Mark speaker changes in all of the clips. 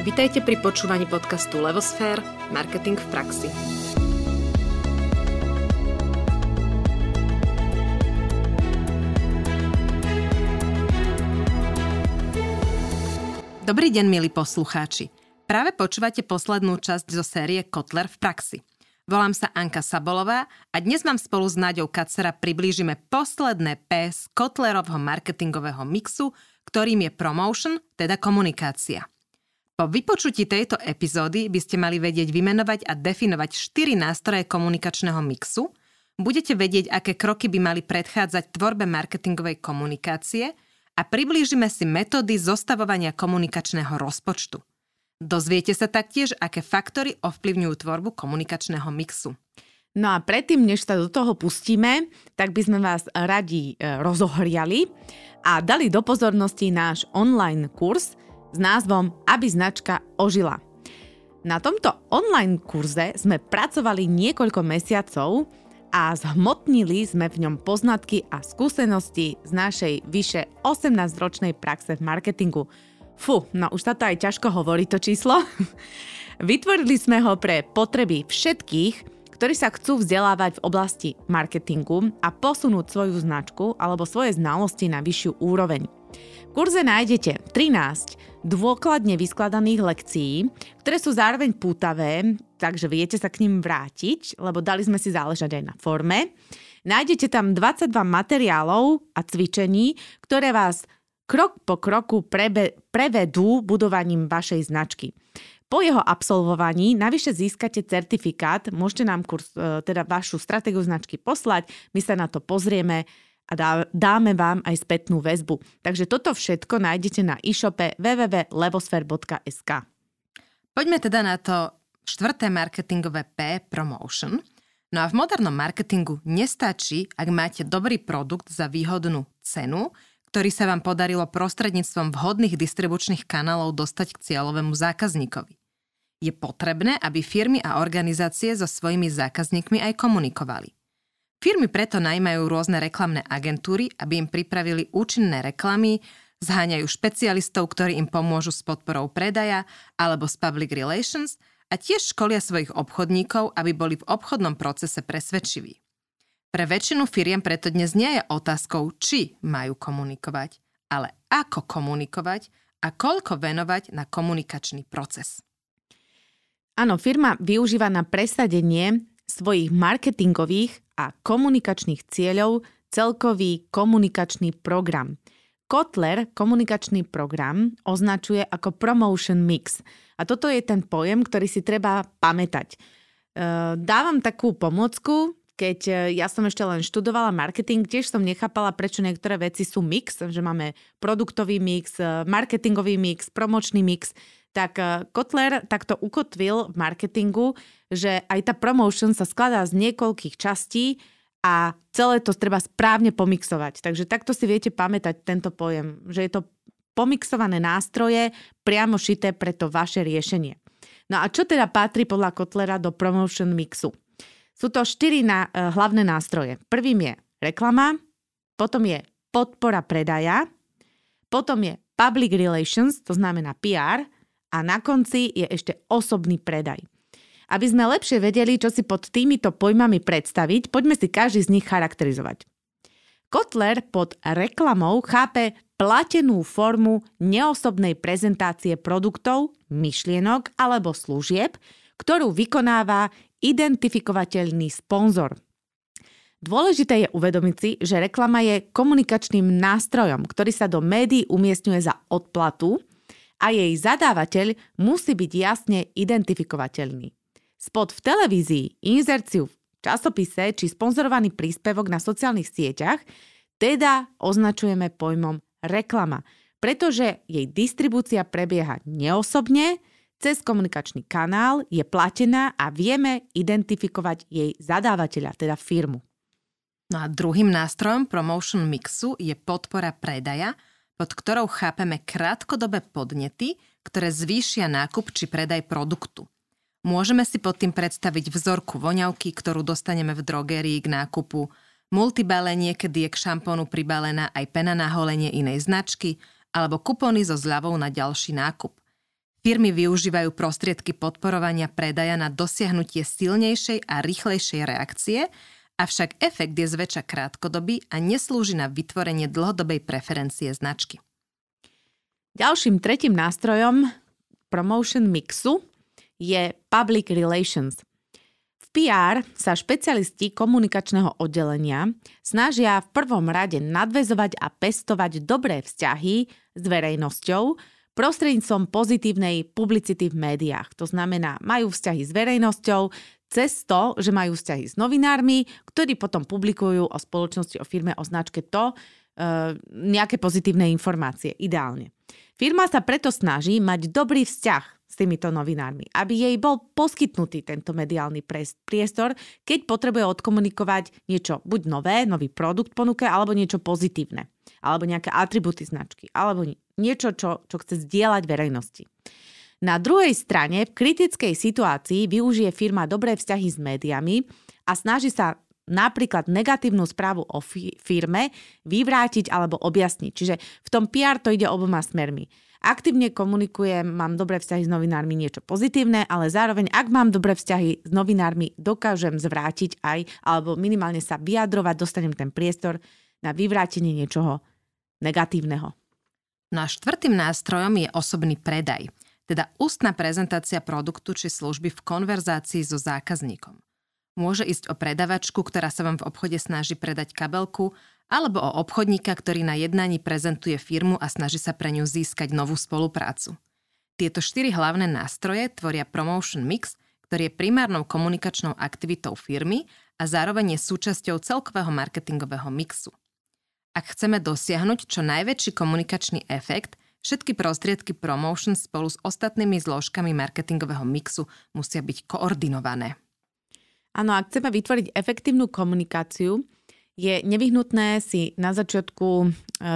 Speaker 1: Vitajte pri počúvaní podcastu Levosfér – Marketing v praxi. Dobrý deň, milí poslucháči. Práve počúvate poslednú časť zo série Kotler v praxi. Volám sa Anka Sabolová a dnes vám spolu s Náďou Kacera priblížime posledné P z Kotlerovho marketingového mixu, ktorým je promotion, teda komunikácia. Po vypočutí tejto epizódy by ste mali vedieť vymenovať a definovať 4 nástroje komunikačného mixu, budete vedieť, aké kroky by mali predchádzať tvorbe marketingovej komunikácie a priblížime si metódy zostavovania komunikačného rozpočtu. Dozviete sa taktiež, aké faktory ovplyvňujú tvorbu komunikačného mixu.
Speaker 2: No a predtým, než sa do toho pustíme, tak by sme vás radi e, rozohriali a dali do pozornosti náš online kurz – s názvom Aby značka ožila. Na tomto online kurze sme pracovali niekoľko mesiacov a zhmotnili sme v ňom poznatky a skúsenosti z našej vyše 18-ročnej praxe v marketingu. Fú, no už sa to aj ťažko hovorí to číslo. Vytvorili sme ho pre potreby všetkých, ktorí sa chcú vzdelávať v oblasti marketingu a posunúť svoju značku alebo svoje znalosti na vyššiu úroveň. Kurze nájdete 13 dôkladne vyskladaných lekcií, ktoré sú zároveň pútavé, takže viete sa k ním vrátiť, lebo dali sme si záležať aj na forme. Nájdete tam 22 materiálov a cvičení, ktoré vás krok po kroku prebe, prevedú budovaním vašej značky. Po jeho absolvovaní navyše získate certifikát, môžete nám kurz, e, teda vašu stratégiu značky poslať, my sa na to pozrieme, a dá, dáme vám aj spätnú väzbu. Takže toto všetko nájdete na e-shope www.levosfer.sk.
Speaker 1: Poďme teda na to štvrté marketingové P, promotion. No a v modernom marketingu nestačí, ak máte dobrý produkt za výhodnú cenu, ktorý sa vám podarilo prostredníctvom vhodných distribučných kanálov dostať k cieľovému zákazníkovi. Je potrebné, aby firmy a organizácie so svojimi zákazníkmi aj komunikovali. Firmy preto najmajú rôzne reklamné agentúry, aby im pripravili účinné reklamy, zháňajú špecialistov, ktorí im pomôžu s podporou predaja alebo s public relations a tiež školia svojich obchodníkov, aby boli v obchodnom procese presvedčiví. Pre väčšinu firiem preto dnes nie je otázkou, či majú komunikovať, ale ako komunikovať a koľko venovať na komunikačný proces.
Speaker 2: Áno, firma využíva na presadenie svojich marketingových a komunikačných cieľov celkový komunikačný program. Kotler komunikačný program označuje ako promotion mix. A toto je ten pojem, ktorý si treba pamätať. E, dávam takú pomocku, keď e, ja som ešte len študovala marketing, tiež som nechápala, prečo niektoré veci sú mix, že máme produktový mix, e, marketingový mix, promočný mix tak eh, Kotler takto ukotvil v marketingu, že aj tá promotion sa skladá z niekoľkých častí a celé to treba správne pomixovať. Takže takto si viete pamätať tento pojem, že je to pomixované nástroje priamo šité pre to vaše riešenie. No a čo teda patrí podľa Kotlera do promotion mixu? Sú to štyri na, uh, hlavné nástroje. Prvým je reklama, potom je podpora predaja, potom je public relations, to znamená PR, a na konci je ešte osobný predaj. Aby sme lepšie vedeli, čo si pod týmito pojmami predstaviť, poďme si každý z nich charakterizovať. Kotler pod reklamou chápe platenú formu neosobnej prezentácie produktov, myšlienok alebo služieb, ktorú vykonáva identifikovateľný sponzor. Dôležité je uvedomiť si, že reklama je komunikačným nástrojom, ktorý sa do médií umiestňuje za odplatu a jej zadávateľ musí byť jasne identifikovateľný. Spot v televízii, inzerciu v časopise či sponzorovaný príspevok na sociálnych sieťach teda označujeme pojmom reklama, pretože jej distribúcia prebieha neosobne, cez komunikačný kanál je platená a vieme identifikovať jej zadávateľa, teda firmu.
Speaker 1: No a druhým nástrojom promotion mixu je podpora predaja, pod ktorou chápeme krátkodobé podnety, ktoré zvýšia nákup či predaj produktu. Môžeme si pod tým predstaviť vzorku voňavky, ktorú dostaneme v drogérii k nákupu, multibalenie, kedy je k šampónu pribalená aj pena na holenie inej značky, alebo kupony so zľavou na ďalší nákup. Firmy využívajú prostriedky podporovania predaja na dosiahnutie silnejšej a rýchlejšej reakcie, avšak efekt je zväčša krátkodobý a neslúži na vytvorenie dlhodobej preferencie značky.
Speaker 2: Ďalším tretím nástrojom promotion mixu je public relations. V PR sa špecialisti komunikačného oddelenia snažia v prvom rade nadvezovať a pestovať dobré vzťahy s verejnosťou, prostredníctvom pozitívnej publicity v médiách. To znamená, majú vzťahy s verejnosťou cez to, že majú vzťahy s novinármi, ktorí potom publikujú o spoločnosti, o firme, o značke to, e, nejaké pozitívne informácie, ideálne. Firma sa preto snaží mať dobrý vzťah s týmito novinármi, aby jej bol poskytnutý tento mediálny priestor, keď potrebuje odkomunikovať niečo buď nové, nový produkt ponuke, alebo niečo pozitívne, alebo nejaké atributy značky, alebo niečo, čo, čo chce zdieľať verejnosti. Na druhej strane, v kritickej situácii využije firma dobré vzťahy s médiami a snaží sa napríklad negatívnu správu o firme vyvrátiť alebo objasniť. Čiže v tom PR to ide oboma smermi. Aktívne komunikujem, mám dobré vzťahy s novinármi, niečo pozitívne, ale zároveň, ak mám dobré vzťahy s novinármi, dokážem zvrátiť aj, alebo minimálne sa vyjadrovať, dostanem ten priestor na vyvrátenie niečoho negatívneho.
Speaker 1: No a štvrtým nástrojom je osobný predaj, teda ústna prezentácia produktu či služby v konverzácii so zákazníkom. Môže ísť o predavačku, ktorá sa vám v obchode snaží predať kabelku, alebo o obchodníka, ktorý na jednaní prezentuje firmu a snaží sa pre ňu získať novú spoluprácu. Tieto štyri hlavné nástroje tvoria promotion mix, ktorý je primárnou komunikačnou aktivitou firmy a zároveň je súčasťou celkového marketingového mixu. Ak chceme dosiahnuť čo najväčší komunikačný efekt, všetky prostriedky promotion spolu s ostatnými zložkami marketingového mixu musia byť koordinované.
Speaker 2: Áno, ak chceme vytvoriť efektívnu komunikáciu, je nevyhnutné si na začiatku e,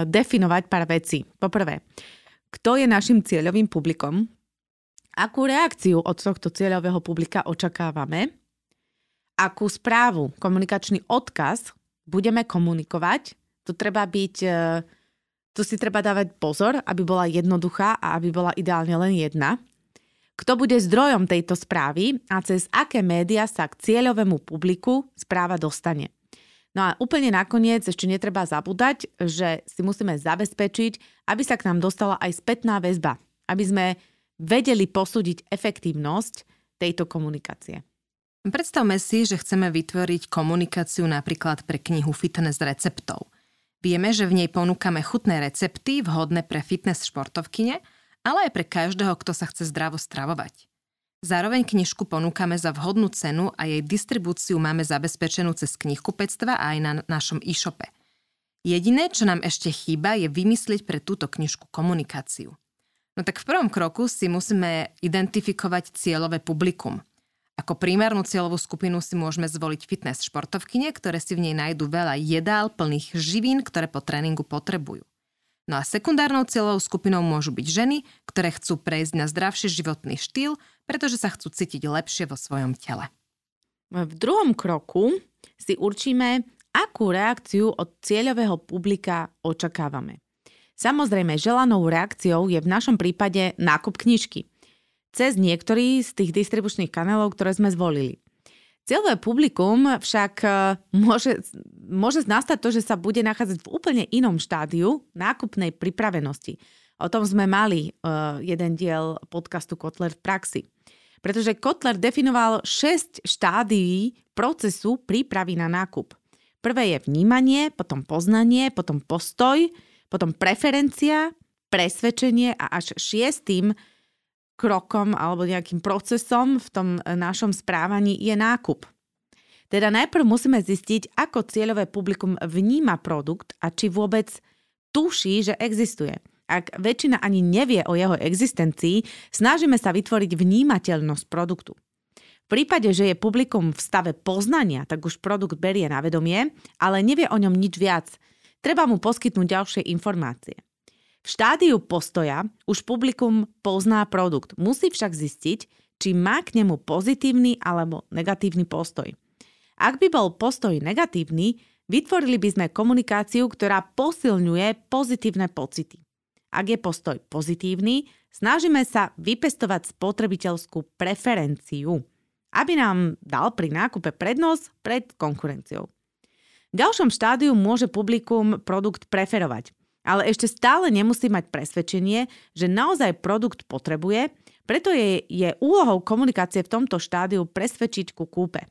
Speaker 2: definovať pár vecí. Poprvé, kto je našim cieľovým publikom, akú reakciu od tohto cieľového publika očakávame, akú správu, komunikačný odkaz budeme komunikovať tu treba byť, e, tu si treba dávať pozor, aby bola jednoduchá a aby bola ideálne len jedna. Kto bude zdrojom tejto správy a cez aké média sa k cieľovému publiku správa dostane. No a úplne nakoniec ešte netreba zabúdať, že si musíme zabezpečiť, aby sa k nám dostala aj spätná väzba, aby sme vedeli posúdiť efektívnosť tejto komunikácie.
Speaker 1: Predstavme si, že chceme vytvoriť komunikáciu napríklad pre knihu fitness receptov. Vieme, že v nej ponúkame chutné recepty vhodné pre fitness športovkyne, ale aj pre každého, kto sa chce zdravo stravovať. Zároveň knižku ponúkame za vhodnú cenu a jej distribúciu máme zabezpečenú cez knihkupectva a aj na našom e-shope. Jediné, čo nám ešte chýba, je vymyslieť pre túto knižku komunikáciu. No tak v prvom kroku si musíme identifikovať cieľové publikum – ako primárnu cieľovú skupinu si môžeme zvoliť fitness športovkyne, ktoré si v nej nájdu veľa jedál plných živín, ktoré po tréningu potrebujú. No a sekundárnou cieľovou skupinou môžu byť ženy, ktoré chcú prejsť na zdravší životný štýl, pretože sa chcú cítiť lepšie vo svojom tele.
Speaker 2: V druhom kroku si určíme, akú reakciu od cieľového publika očakávame. Samozrejme, želanou reakciou je v našom prípade nákup knižky – cez niektorý z tých distribučných kanálov, ktoré sme zvolili. Cieľové publikum však e, môže, môže nastať to, že sa bude nachádzať v úplne inom štádiu nákupnej pripravenosti. O tom sme mali uh, jeden diel podcastu Kotler v praxi. Pretože Kotler definoval 6 štádií procesu prípravy na nákup. Prvé je vnímanie, potom poznanie, potom postoj, potom preferencia, presvedčenie a až šiestým krokom alebo nejakým procesom v tom e, našom správaní je nákup. Teda najprv musíme zistiť, ako cieľové publikum vníma produkt a či vôbec tuší, že existuje. Ak väčšina ani nevie o jeho existencii, snažíme sa vytvoriť vnímateľnosť produktu. V prípade, že je publikum v stave poznania, tak už produkt berie na vedomie, ale nevie o ňom nič viac. Treba mu poskytnúť ďalšie informácie. V štádiu postoja už publikum pozná produkt, musí však zistiť, či má k nemu pozitívny alebo negatívny postoj. Ak by bol postoj negatívny, vytvorili by sme komunikáciu, ktorá posilňuje pozitívne pocity. Ak je postoj pozitívny, Snažíme sa vypestovať spotrebiteľskú preferenciu, aby nám dal pri nákupe prednosť pred konkurenciou. V ďalšom štádiu môže publikum produkt preferovať, ale ešte stále nemusí mať presvedčenie, že naozaj produkt potrebuje, preto je, je úlohou komunikácie v tomto štádiu presvedčiť ku kúpe.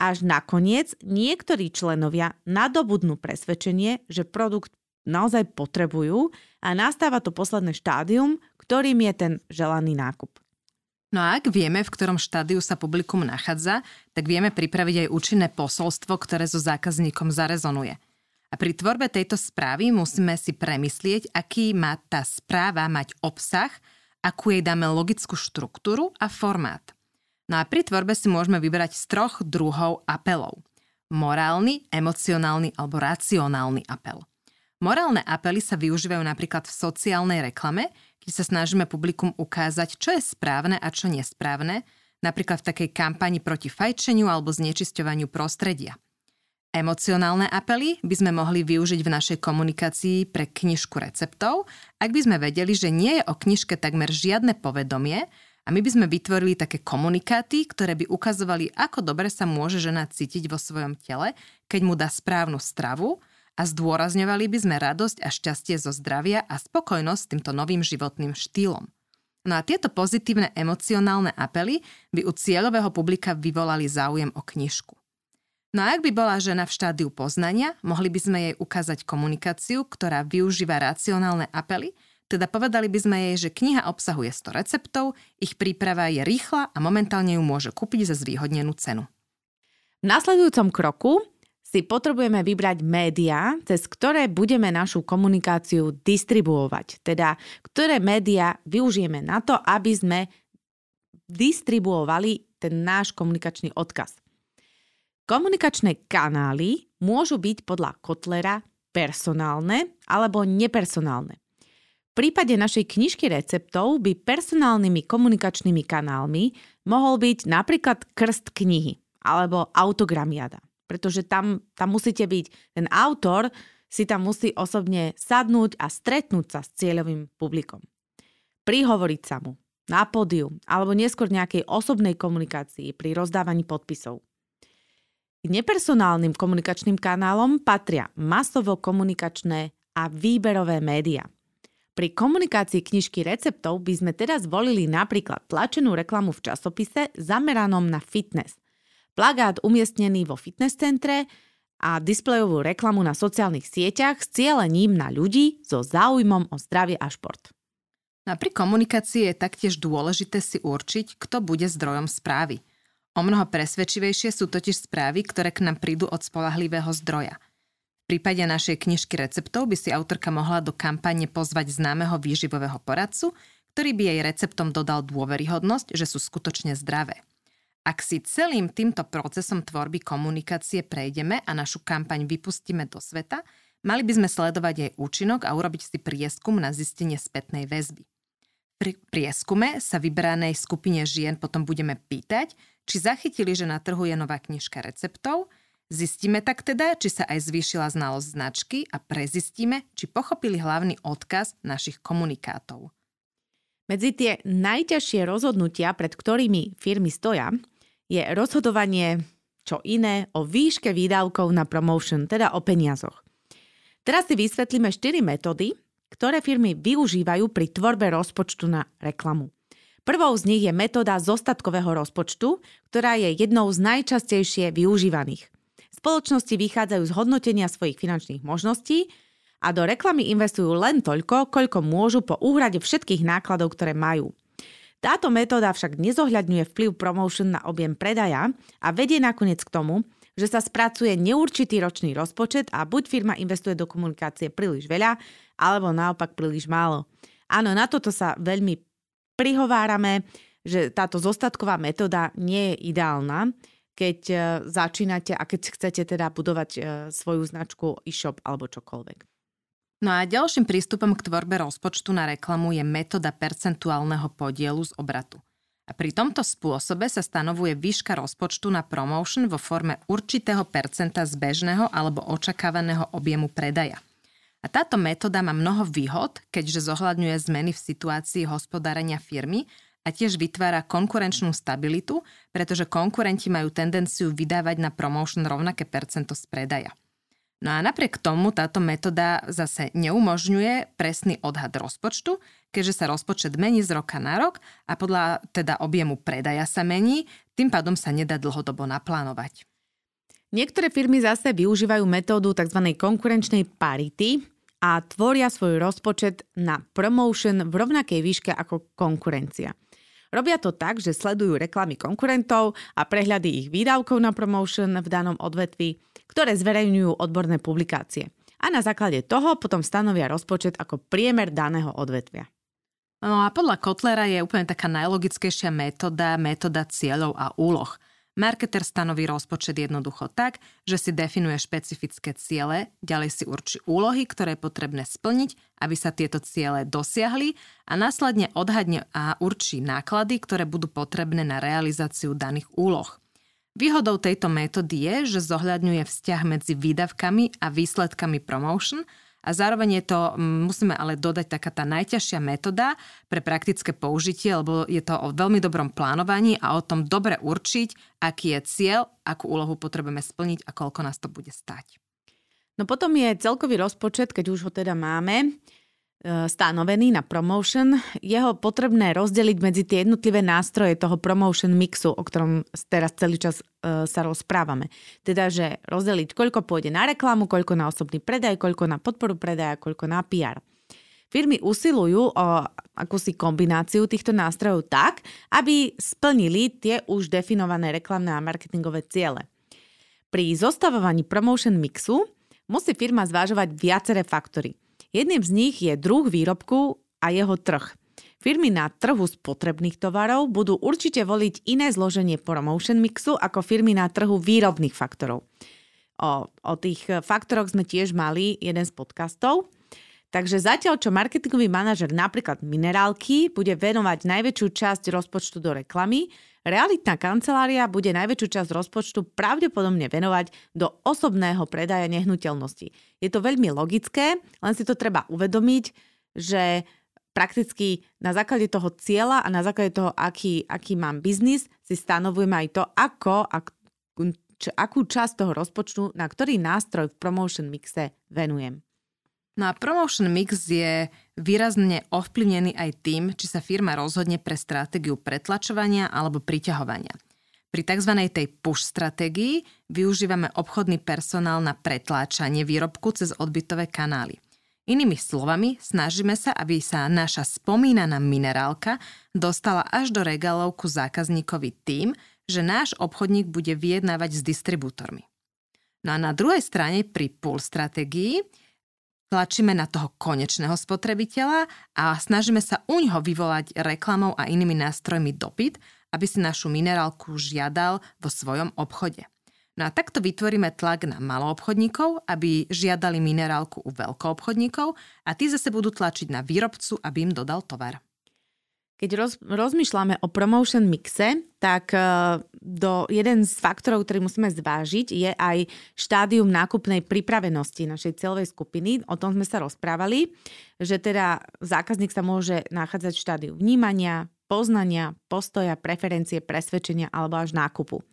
Speaker 2: Až nakoniec niektorí členovia nadobudnú presvedčenie, že produkt naozaj potrebujú a nastáva to posledné štádium, ktorým je ten želaný nákup.
Speaker 1: No a ak vieme, v ktorom štádiu sa publikum nachádza, tak vieme pripraviť aj účinné posolstvo, ktoré so zákazníkom zarezonuje. A pri tvorbe tejto správy musíme si premyslieť, aký má tá správa mať obsah, akú jej dáme logickú štruktúru a formát. No a pri tvorbe si môžeme vybrať z troch druhov apelov. Morálny, emocionálny alebo racionálny apel. Morálne apely sa využívajú napríklad v sociálnej reklame, keď sa snažíme publikum ukázať, čo je správne a čo nesprávne, napríklad v takej kampani proti fajčeniu alebo znečisťovaniu prostredia. Emocionálne apely by sme mohli využiť v našej komunikácii pre knižku receptov, ak by sme vedeli, že nie je o knižke takmer žiadne povedomie a my by sme vytvorili také komunikáty, ktoré by ukazovali, ako dobre sa môže žena cítiť vo svojom tele, keď mu dá správnu stravu a zdôrazňovali by sme radosť a šťastie zo zdravia a spokojnosť s týmto novým životným štýlom. No a tieto pozitívne emocionálne apely by u cieľového publika vyvolali záujem o knižku. No a ak by bola žena v štádiu poznania, mohli by sme jej ukázať komunikáciu, ktorá využíva racionálne apely, teda povedali by sme jej, že kniha obsahuje 100 receptov, ich príprava je rýchla a momentálne ju môže kúpiť za zvýhodnenú cenu.
Speaker 2: V nasledujúcom kroku si potrebujeme vybrať médiá, cez ktoré budeme našu komunikáciu distribuovať. Teda, ktoré médiá využijeme na to, aby sme distribuovali ten náš komunikačný odkaz. Komunikačné kanály môžu byť podľa Kotlera personálne alebo nepersonálne. V prípade našej knižky receptov by personálnymi komunikačnými kanálmi mohol byť napríklad krst knihy alebo autogramiada pretože tam, tam musíte byť, ten autor si tam musí osobne sadnúť a stretnúť sa s cieľovým publikom. Prihovoriť sa mu na pódiu alebo neskôr nejakej osobnej komunikácii pri rozdávaní podpisov. K nepersonálnym komunikačným kanálom patria masovo komunikačné a výberové médiá. Pri komunikácii knižky receptov by sme teraz volili napríklad tlačenú reklamu v časopise zameranom na fitness – plagát umiestnený vo fitness centre a displejovú reklamu na sociálnych sieťach s cielením na ľudí so záujmom o zdravie a šport.
Speaker 1: No a pri komunikácii je taktiež dôležité si určiť, kto bude zdrojom správy. O mnoho presvedčivejšie sú totiž správy, ktoré k nám prídu od spolahlivého zdroja. V prípade našej knižky receptov by si autorka mohla do kampane pozvať známeho výživového poradcu, ktorý by jej receptom dodal dôveryhodnosť, že sú skutočne zdravé. Ak si celým týmto procesom tvorby komunikácie prejdeme a našu kampaň vypustíme do sveta, mali by sme sledovať jej účinok a urobiť si prieskum na zistenie spätnej väzby. Pri prieskume sa vybranej skupine žien potom budeme pýtať, či zachytili, že na trhu je nová knižka receptov, zistíme tak teda, či sa aj zvýšila znalosť značky a prezistíme, či pochopili hlavný odkaz našich komunikátov.
Speaker 2: Medzi tie najťažšie rozhodnutia, pred ktorými firmy stoja, je rozhodovanie čo iné o výške výdavkov na promotion, teda o peniazoch. Teraz si vysvetlíme 4 metódy, ktoré firmy využívajú pri tvorbe rozpočtu na reklamu. Prvou z nich je metóda zostatkového rozpočtu, ktorá je jednou z najčastejšie využívaných. Spoločnosti vychádzajú z hodnotenia svojich finančných možností a do reklamy investujú len toľko, koľko môžu po úhrade všetkých nákladov, ktoré majú. Táto metóda však nezohľadňuje vplyv promotion na objem predaja a vedie nakoniec k tomu, že sa spracuje neurčitý ročný rozpočet a buď firma investuje do komunikácie príliš veľa, alebo naopak príliš málo. Áno, na toto sa veľmi prihovárame, že táto zostatková metóda nie je ideálna, keď e, začínate a keď chcete teda budovať e, svoju značku e-shop alebo čokoľvek.
Speaker 1: No a ďalším prístupom k tvorbe rozpočtu na reklamu je metóda percentuálneho podielu z obratu. A pri tomto spôsobe sa stanovuje výška rozpočtu na promotion vo forme určitého percenta z bežného alebo očakávaného objemu predaja. A táto metóda má mnoho výhod, keďže zohľadňuje zmeny v situácii hospodárenia firmy a tiež vytvára konkurenčnú stabilitu, pretože konkurenti majú tendenciu vydávať na promotion rovnaké percento z predaja. No a napriek tomu táto metóda zase neumožňuje presný odhad rozpočtu, keďže sa rozpočet mení z roka na rok a podľa teda objemu predaja sa mení, tým pádom sa nedá dlhodobo naplánovať.
Speaker 2: Niektoré firmy zase využívajú metódu tzv. konkurenčnej parity a tvoria svoj rozpočet na promotion v rovnakej výške ako konkurencia. Robia to tak, že sledujú reklamy konkurentov a prehľady ich výdavkov na promotion v danom odvetví, ktoré zverejňujú odborné publikácie. A na základe toho potom stanovia rozpočet ako priemer daného odvetvia.
Speaker 1: No a podľa Kotlera je úplne taká najlogickejšia metóda, metóda cieľov a úloh. Marketer stanoví rozpočet jednoducho tak, že si definuje špecifické ciele, ďalej si určí úlohy, ktoré je potrebné splniť, aby sa tieto ciele dosiahli a následne odhadne a určí náklady, ktoré budú potrebné na realizáciu daných úloh. Výhodou tejto metódy je, že zohľadňuje vzťah medzi výdavkami a výsledkami promotion – a zároveň je to, musíme ale dodať, taká tá najťažšia metóda pre praktické použitie, lebo je to o veľmi dobrom plánovaní a o tom dobre určiť, aký je cieľ, akú úlohu potrebujeme splniť a koľko nás to bude stať.
Speaker 2: No potom je celkový rozpočet, keď už ho teda máme, stanovený na promotion, jeho potrebné rozdeliť medzi tie jednotlivé nástroje toho promotion mixu, o ktorom teraz celý čas e, sa rozprávame. Teda, že rozdeliť, koľko pôjde na reklamu, koľko na osobný predaj, koľko na podporu predaja, koľko na PR. Firmy usilujú o akúsi kombináciu týchto nástrojov tak, aby splnili tie už definované reklamné a marketingové ciele. Pri zostavovaní promotion mixu musí firma zvážovať viaceré faktory – Jedným z nich je druh výrobku a jeho trh. Firmy na trhu spotrebných tovarov budú určite voliť iné zloženie promotion mixu ako firmy na trhu výrobných faktorov. O, o tých faktoroch sme tiež mali jeden z podcastov. Takže zatiaľ, čo marketingový manažer napríklad minerálky bude venovať najväčšiu časť rozpočtu do reklamy, realitná kancelária bude najväčšiu časť rozpočtu pravdepodobne venovať do osobného predaja nehnuteľnosti. Je to veľmi logické, len si to treba uvedomiť, že prakticky na základe toho cieľa a na základe toho, aký, aký mám biznis, si stanovujeme aj to, ako, ak, č, akú časť toho rozpočtu, na ktorý nástroj v promotion mixe venujem.
Speaker 1: No a promotion mix je výrazne ovplyvnený aj tým, či sa firma rozhodne pre stratégiu pretlačovania alebo priťahovania. Pri tzv. tej push stratégii využívame obchodný personál na pretláčanie výrobku cez odbytové kanály. Inými slovami, snažíme sa, aby sa naša spomínaná minerálka dostala až do regálov ku zákazníkovi tým, že náš obchodník bude vyjednávať s distribútormi. No a na druhej strane pri pull stratégii Tlačíme na toho konečného spotrebiteľa a snažíme sa u ňoho vyvolať reklamou a inými nástrojmi dopyt, aby si našu minerálku žiadal vo svojom obchode. No a takto vytvoríme tlak na maloobchodníkov, aby žiadali minerálku u veľkoobchodníkov a tí zase budú tlačiť na výrobcu, aby im dodal tovar.
Speaker 2: Keď roz, rozmýšľame o promotion mixe, tak uh, do, jeden z faktorov, ktorý musíme zvážiť, je aj štádium nákupnej pripravenosti našej celovej skupiny. O tom sme sa rozprávali, že teda zákazník sa môže nachádzať v štádiu vnímania, poznania, postoja, preferencie, presvedčenia alebo až nákupu.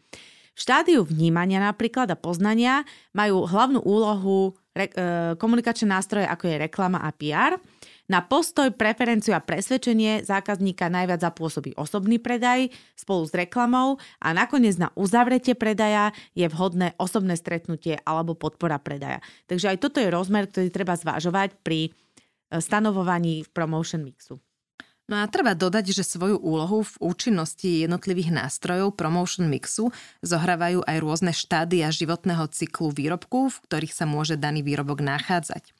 Speaker 2: V štádiu vnímania napríklad a poznania majú hlavnú úlohu re, uh, komunikačné nástroje ako je reklama a PR na postoj, preferenciu a presvedčenie zákazníka najviac zapôsobí osobný predaj spolu s reklamou a nakoniec na uzavretie predaja je vhodné osobné stretnutie alebo podpora predaja. Takže aj toto je rozmer, ktorý treba zvážovať pri e, stanovovaní promotion mixu.
Speaker 1: No a treba dodať, že svoju úlohu v účinnosti jednotlivých nástrojov promotion mixu zohrávajú aj rôzne štádia životného cyklu výrobku, v ktorých sa môže daný výrobok nachádzať.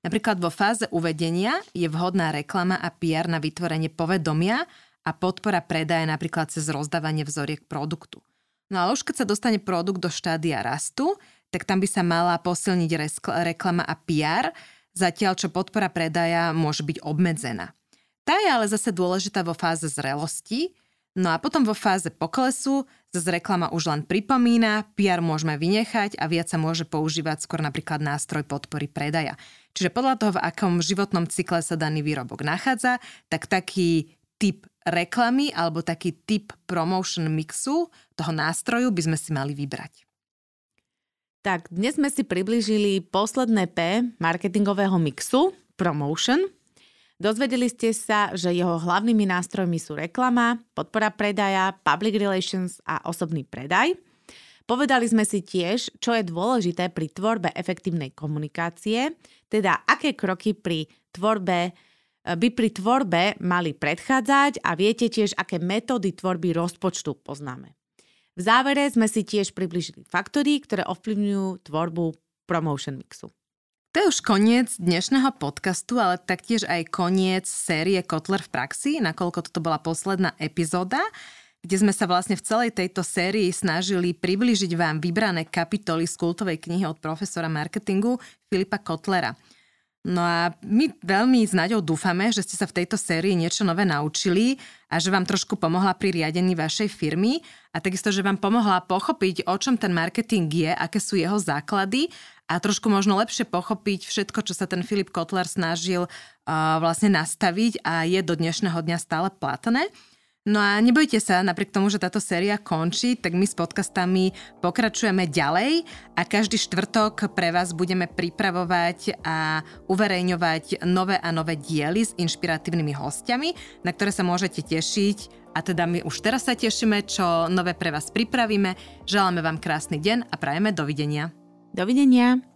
Speaker 1: Napríklad vo fáze uvedenia je vhodná reklama a PR na vytvorenie povedomia a podpora predaja napríklad cez rozdávanie vzoriek produktu. No ale už keď sa dostane produkt do štádia rastu, tak tam by sa mala posilniť reklama a PR, zatiaľ čo podpora predaja môže byť obmedzená. Tá je ale zase dôležitá vo fáze zrelosti, no a potom vo fáze poklesu Zase reklama už len pripomína, PR môžeme vynechať a viac sa môže používať skôr napríklad nástroj podpory predaja. Čiže podľa toho, v akom životnom cykle sa daný výrobok nachádza, tak taký typ reklamy alebo taký typ promotion mixu toho nástroju by sme si mali vybrať.
Speaker 2: Tak dnes sme si priblížili posledné P marketingového mixu, promotion. Dozvedeli ste sa, že jeho hlavnými nástrojmi sú reklama, podpora predaja, public relations a osobný predaj. Povedali sme si tiež, čo je dôležité pri tvorbe efektívnej komunikácie, teda aké kroky pri tvorbe by pri tvorbe mali predchádzať a viete tiež, aké metódy tvorby rozpočtu poznáme. V závere sme si tiež približili faktory, ktoré ovplyvňujú tvorbu promotion mixu.
Speaker 1: To je už koniec dnešného podcastu, ale taktiež aj koniec série Kotler v praxi, nakoľko toto bola posledná epizóda, kde sme sa vlastne v celej tejto sérii snažili priblížiť vám vybrané kapitoly z kultovej knihy od profesora marketingu Filipa Kotlera – No a my veľmi s Naďou dúfame, že ste sa v tejto sérii niečo nové naučili a že vám trošku pomohla pri riadení vašej firmy a takisto, že vám pomohla pochopiť, o čom ten marketing je, aké sú jeho základy a trošku možno lepšie pochopiť všetko, čo sa ten Filip Kotler snažil uh, vlastne nastaviť a je do dnešného dňa stále platné. No a nebojte sa, napriek tomu, že táto séria končí, tak my s podcastami pokračujeme ďalej a každý štvrtok pre vás budeme pripravovať a uverejňovať nové a nové diely s inšpiratívnymi hostiami, na ktoré sa môžete tešiť a teda my už teraz sa tešíme, čo nové pre vás pripravíme. Želáme vám krásny deň a prajeme dovidenia.
Speaker 2: Dovidenia.